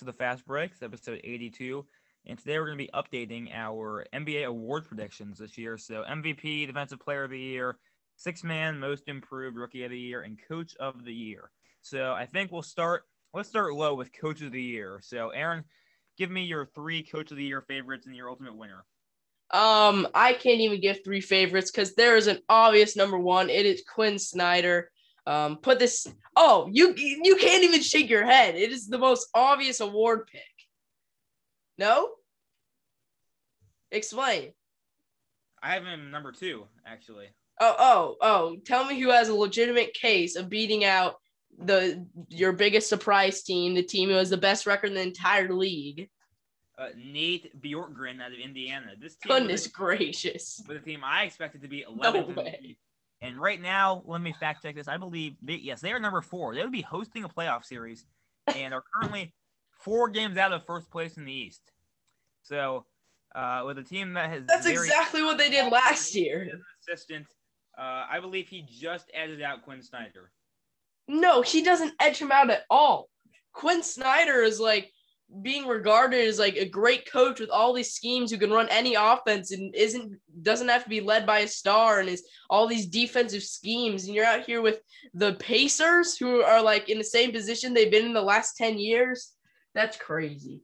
to the Fast Breaks, episode 82. And today we're going to be updating our NBA award predictions this year. So, MVP, Defensive Player of the Year, Six Man, Most Improved Rookie of the Year, and Coach of the Year. So, I think we'll start. Let's start low with Coach of the Year. So, Aaron, give me your three Coach of the Year favorites and your ultimate winner. Um, I can't even give three favorites because there is an obvious number one. It is Quinn Snyder. Um, put this. Oh, you you can't even shake your head. It is the most obvious award pick. No. Explain. I have him number two, actually. Oh, oh, oh! Tell me who has a legitimate case of beating out the your biggest surprise team, the team who has the best record in the entire league. Uh, Nate Bjorkgren out of Indiana. This team goodness gracious, with a team I expected to be 11th. No way. And right now, let me fact check this. I believe they, yes, they are number four. They would be hosting a playoff series, and are currently four games out of first place in the East. So, uh, with a team that has that's exactly what they did last year. Assistant, uh, I believe he just edged out Quinn Snyder. No, he doesn't edge him out at all. Quinn Snyder is like being regarded as like a great coach with all these schemes who can run any offense and isn't doesn't have to be led by a star and is all these defensive schemes and you're out here with the Pacers who are like in the same position they've been in the last 10 years that's crazy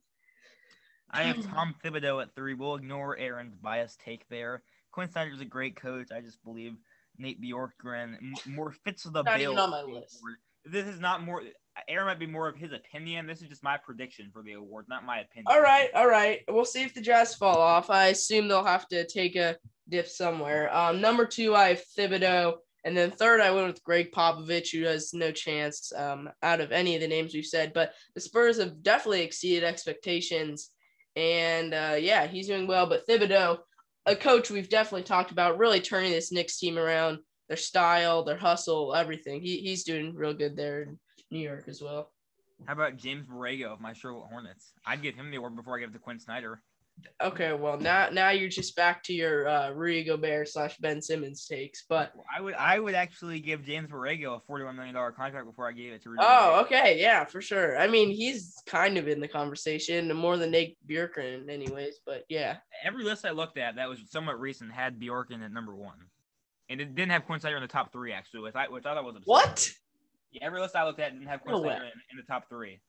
I have Tom Thibodeau at three. We'll ignore Aaron's biased take there. Quinn Snyder's a great coach. I just believe Nate Bjorkgren more fits the not bill. Even on my list. This is not more. Aaron might be more of his opinion. This is just my prediction for the award, not my opinion. All right, all right. We'll see if the Jazz fall off. I assume they'll have to take a dip somewhere. Um, number two, I have Thibodeau. And then third, I went with Gregg Popovich, who has no chance um, out of any of the names we've said. But the Spurs have definitely exceeded expectations. And uh, yeah, he's doing well. But Thibodeau, a coach we've definitely talked about, really turning this Knicks team around, their style, their hustle, everything. He, he's doing real good there New York as well. How about James Borrego of my Charlotte Hornets? I'd give him the award before I give it to Quinn Snyder. Okay, well now now you're just back to your uh, Rudy Gobert slash Ben Simmons takes, but I would I would actually give James Borrego a forty one million dollar contract before I gave it to Rudy. Oh, okay, yeah, for sure. I mean, he's kind of in the conversation more than Nate Bjorkgren, anyways. But yeah, every list I looked at that was somewhat recent had Bjorkgren at number one, and it didn't have Quinn Snyder in the top three actually, which I which I thought was absurd. what. Yeah, every list I looked at didn't have Quinn no in, in the top three.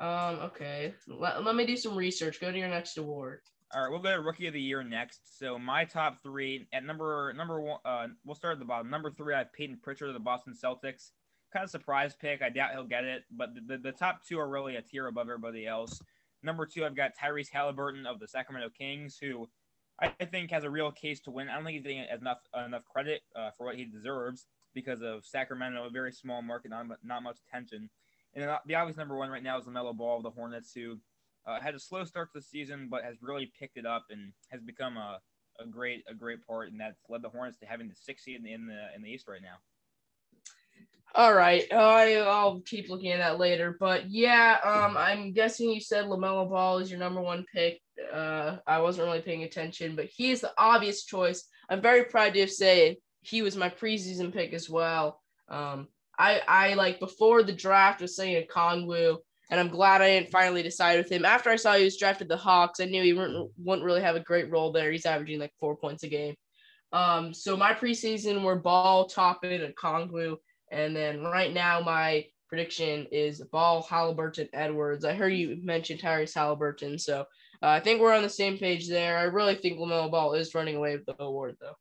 Um. Okay. Let, let me do some research. Go to your next award. All right, we'll go to rookie of the year next. So my top three at number number one, uh, we'll start at the bottom. Number three, I have Payton Pritchard of the Boston Celtics. Kind of surprise pick. I doubt he'll get it, but the, the, the top two are really a tier above everybody else. Number two, I've got Tyrese Halliburton of the Sacramento Kings, who I think has a real case to win. I don't think he's getting enough enough credit uh, for what he deserves because of Sacramento, a very small market, not, not much attention. And the obvious number one right now is LaMelo Ball of the Hornets, who uh, had a slow start to the season, but has really picked it up and has become a, a great a great part, and that's led the Hornets to having the sixth seed in the in the, in the East right now. All right, I I'll keep looking at that later, but yeah, um, I'm guessing you said Lamelo Ball is your number one pick. Uh, I wasn't really paying attention, but he is the obvious choice. I'm very proud to say he was my preseason pick as well. Um, I I like before the draft was saying a Okongwu and I'm glad I didn't finally decide with him. After I saw he was drafted the Hawks, I knew he wouldn't, wouldn't really have a great role there. He's averaging like four points a game. Um, so my preseason were Ball, Toppin, and Kongwu, and then right now my prediction is Ball, Halliburton, Edwards. I heard you mention Tyrese Halliburton, so uh, I think we're on the same page there. I really think Lamelo Ball is running away with the award, though.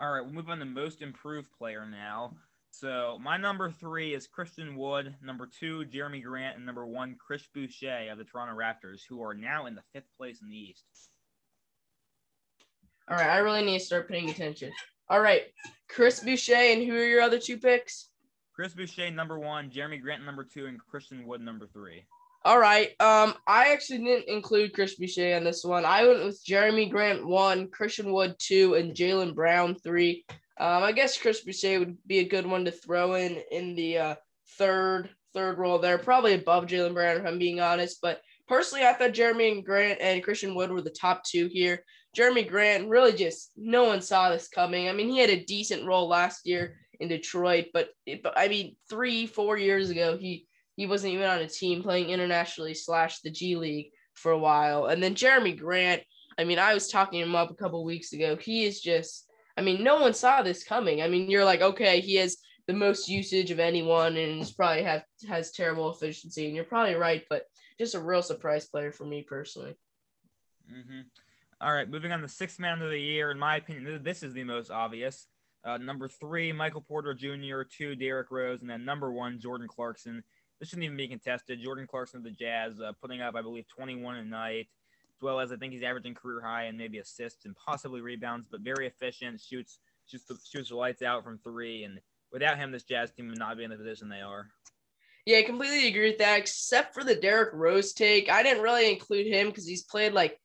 All right, we'll move on to most improved player now. So my number three is Christian Wood, number two Jerami Grant, and number one Chris Boucher of the Toronto Raptors, who are now in the fifth place in the East. All right, I really need to start paying attention. All right, Chris Boucher, and who are your other two picks? Chris Boucher, number one, Jerami Grant, number two, and Christian Wood, number three. All right. Um, I actually didn't include Chris Boucher on this one. I went with Jerami Grant one, Christian Wood two, and Jaylen Brown three. Um, I guess Chris Boucher would be a good one to throw in in the uh, third third role there, probably above Jaylen Brown if I'm being honest. But personally, I thought Jerami Grant and Christian Wood were the top two here. Jerami Grant really just no one saw this coming. I mean, he had a decent role last year in Detroit, but, but I mean, three four years ago he he wasn't even on a team playing internationally slash the G League for a while. And then Jerami Grant, I mean, I was talking him up a couple weeks ago. He is just, I mean, no one saw this coming. I mean, you're like, okay, he has the most usage of anyone and he's probably has has terrible efficiency, and you're probably right, but just a real surprise player for me personally. Mm-hmm. All right, moving on to sixth man of the year. In my opinion, this is the most obvious. Uh, number three, Michael Porter Jr. Two, Derrick Rose, and then number one, Jordan Clarkson. This shouldn't even be contested. Jordan Clarkson of the Jazz, uh, putting up, I believe, 21 a night, as well as I think he's averaging career high and maybe assists and possibly rebounds, but very efficient. Shoots shoots the, shoots the lights out from three, and without him, this Jazz team would not be in the position they are. Yeah, I completely agree with that. Except for the Derrick Rose take, I didn't really include him because he's played like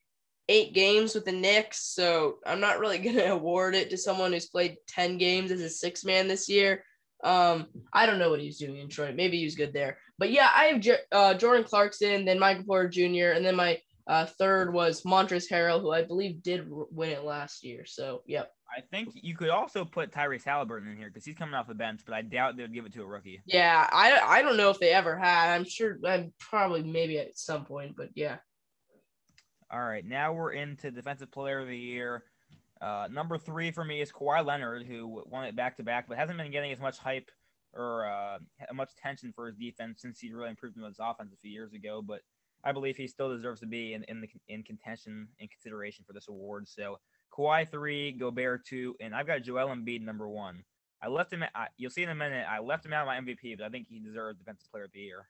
eight games with the Knicks, so I'm not really gonna award it to someone who's played ten games as a six man this year. Um, I don't know what he's doing in Detroit. Maybe he was good there, but yeah, I have J- uh, Jordan Clarkson, then Michael Porter Jr., and then my uh, third was Montrezl Harrell, who I believe did win it last year. So, yep. I think you could also put Tyrese Halliburton in here because he's coming off the bench, but I doubt they would give it to a rookie. Yeah, I, I don't know if they ever had. I'm sure, I'm probably maybe at some point, but yeah. All right, now we're into Defensive Player of the Year. Uh, number three for me is Kawhi Leonard, who won it back to back, but hasn't been getting as much hype or uh, much attention for his defense since he really improved his offense a few years ago. But I believe he still deserves to be in, in the in contention in consideration for this award. So Kawhi three, Gobert two, and I've got Joel Embiid number one. I left him. I, you'll see in a minute. I left him out of my MVP, but I think he deserves Defensive Player of the Year.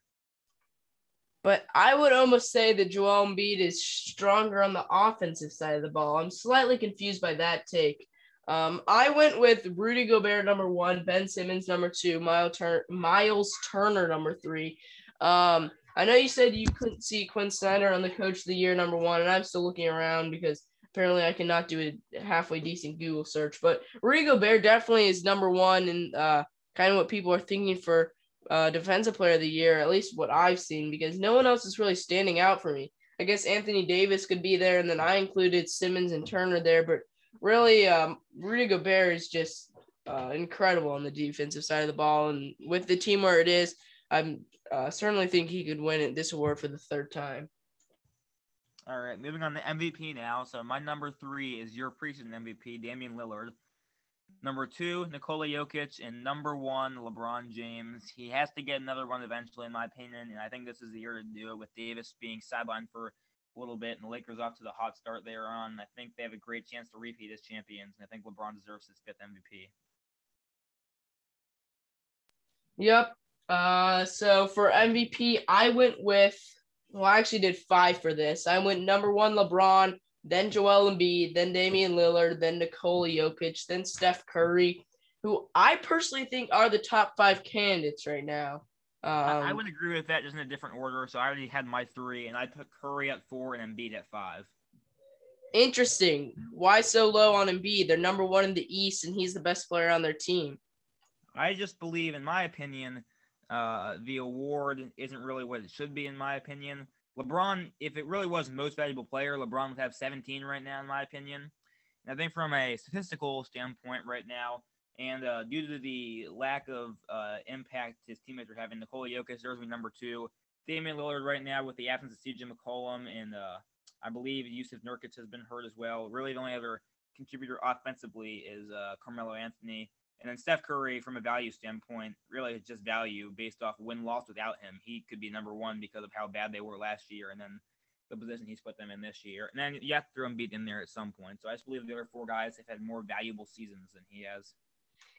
But I would almost say that Joel Embiid is stronger on the offensive side of the ball. I'm slightly confused by that take. Um, I went with Rudy Gobert number one, Ben Simmons number two, Miles, Tur- Miles Turner number three. Um, I know you said you couldn't see Quinn Snyder on the Coach of the Year number one, and I'm still looking around because apparently I cannot do a halfway decent Google search. But Rudy Gobert definitely is number one, and uh, kind of what people are thinking for uh, Defensive Player of the Year, at least what I've seen, because no one else is really standing out for me. I guess Anthony Davis could be there, and then I included Simmons and Turner there, but really, um, Rudy Gobert is just uh, incredible on the defensive side of the ball, and with the team where it is, I'm uh, certainly think he could win it this award for the third time. All right, moving on to MVP now. So my number three is your preseason MVP, Damian Lillard. Number two, Nikola Jokic, and number one, LeBron James. He has to get another one eventually, in my opinion, and I think this is the year to do it. With Davis being sidelined for a little bit, and the Lakers off to the hot start they are on, I think they have a great chance to repeat as champions, and I think LeBron deserves his fifth MVP. Yep, uh, so for MVP, I went with well, I actually did five for this. I went number one LeBron, then Joel Embiid, then Damian Lillard, then Nikola Jokic, then Steph Curry, who I personally think are the top five candidates right now. Um, I, I, would agree with that, just in a different order. So I already had my three, and I put Curry at four and Embiid at five. Interesting. Why so low on Embiid? They're number one in the East, and he's the best player on their team. I just believe, in my opinion, uh, the award isn't really what it should be, in my opinion. LeBron, if it really was most valuable player, LeBron would have 17 right now, in my opinion. And I think from a statistical standpoint right now, and uh, due to the lack of uh, impact his teammates are having, Nikola Jokic deserves me number two. Damian Lillard right now with the absence of CJ McCollum and uh, I believe Jusuf Nurkic has been hurt as well. Really, the only other contributor offensively is uh, Carmelo Anthony. And then Steph Curry, from a value standpoint, really just value based off win loss without him. He could be number one because of how bad they were last year, and then the position he's put them in this year. And then you have to throw Embiid in there at some point. So I just believe the other four guys have had more valuable seasons than he has.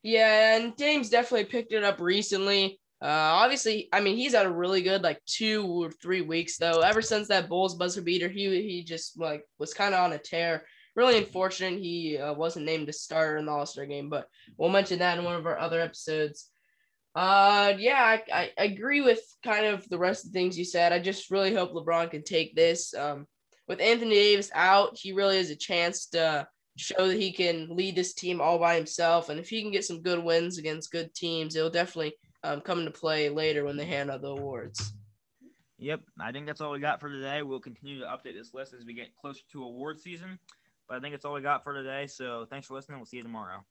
Yeah, and Dame's definitely picked it up recently. Uh, obviously, I mean, he's had a really good like two or three weeks though. Ever since that Bulls buzzer beater, he he just like was kind of on a tear really unfortunate he uh, wasn't named a starter in the All Star game, but we'll mention that in one of our other episodes. Uh, yeah, I, I, agree with kind of the rest of the things you said. I just really hope LeBron can take this. Um, with Anthony Davis out, he really has a chance to show that he can lead this team all by himself. And if he can get some good wins against good teams, it'll definitely um, come into play later when they hand out the awards. Yep, I think that's all we got for today. We'll continue to update this list as we get closer to award season. But I think it's all we got for today. So thanks for listening. We'll see you tomorrow.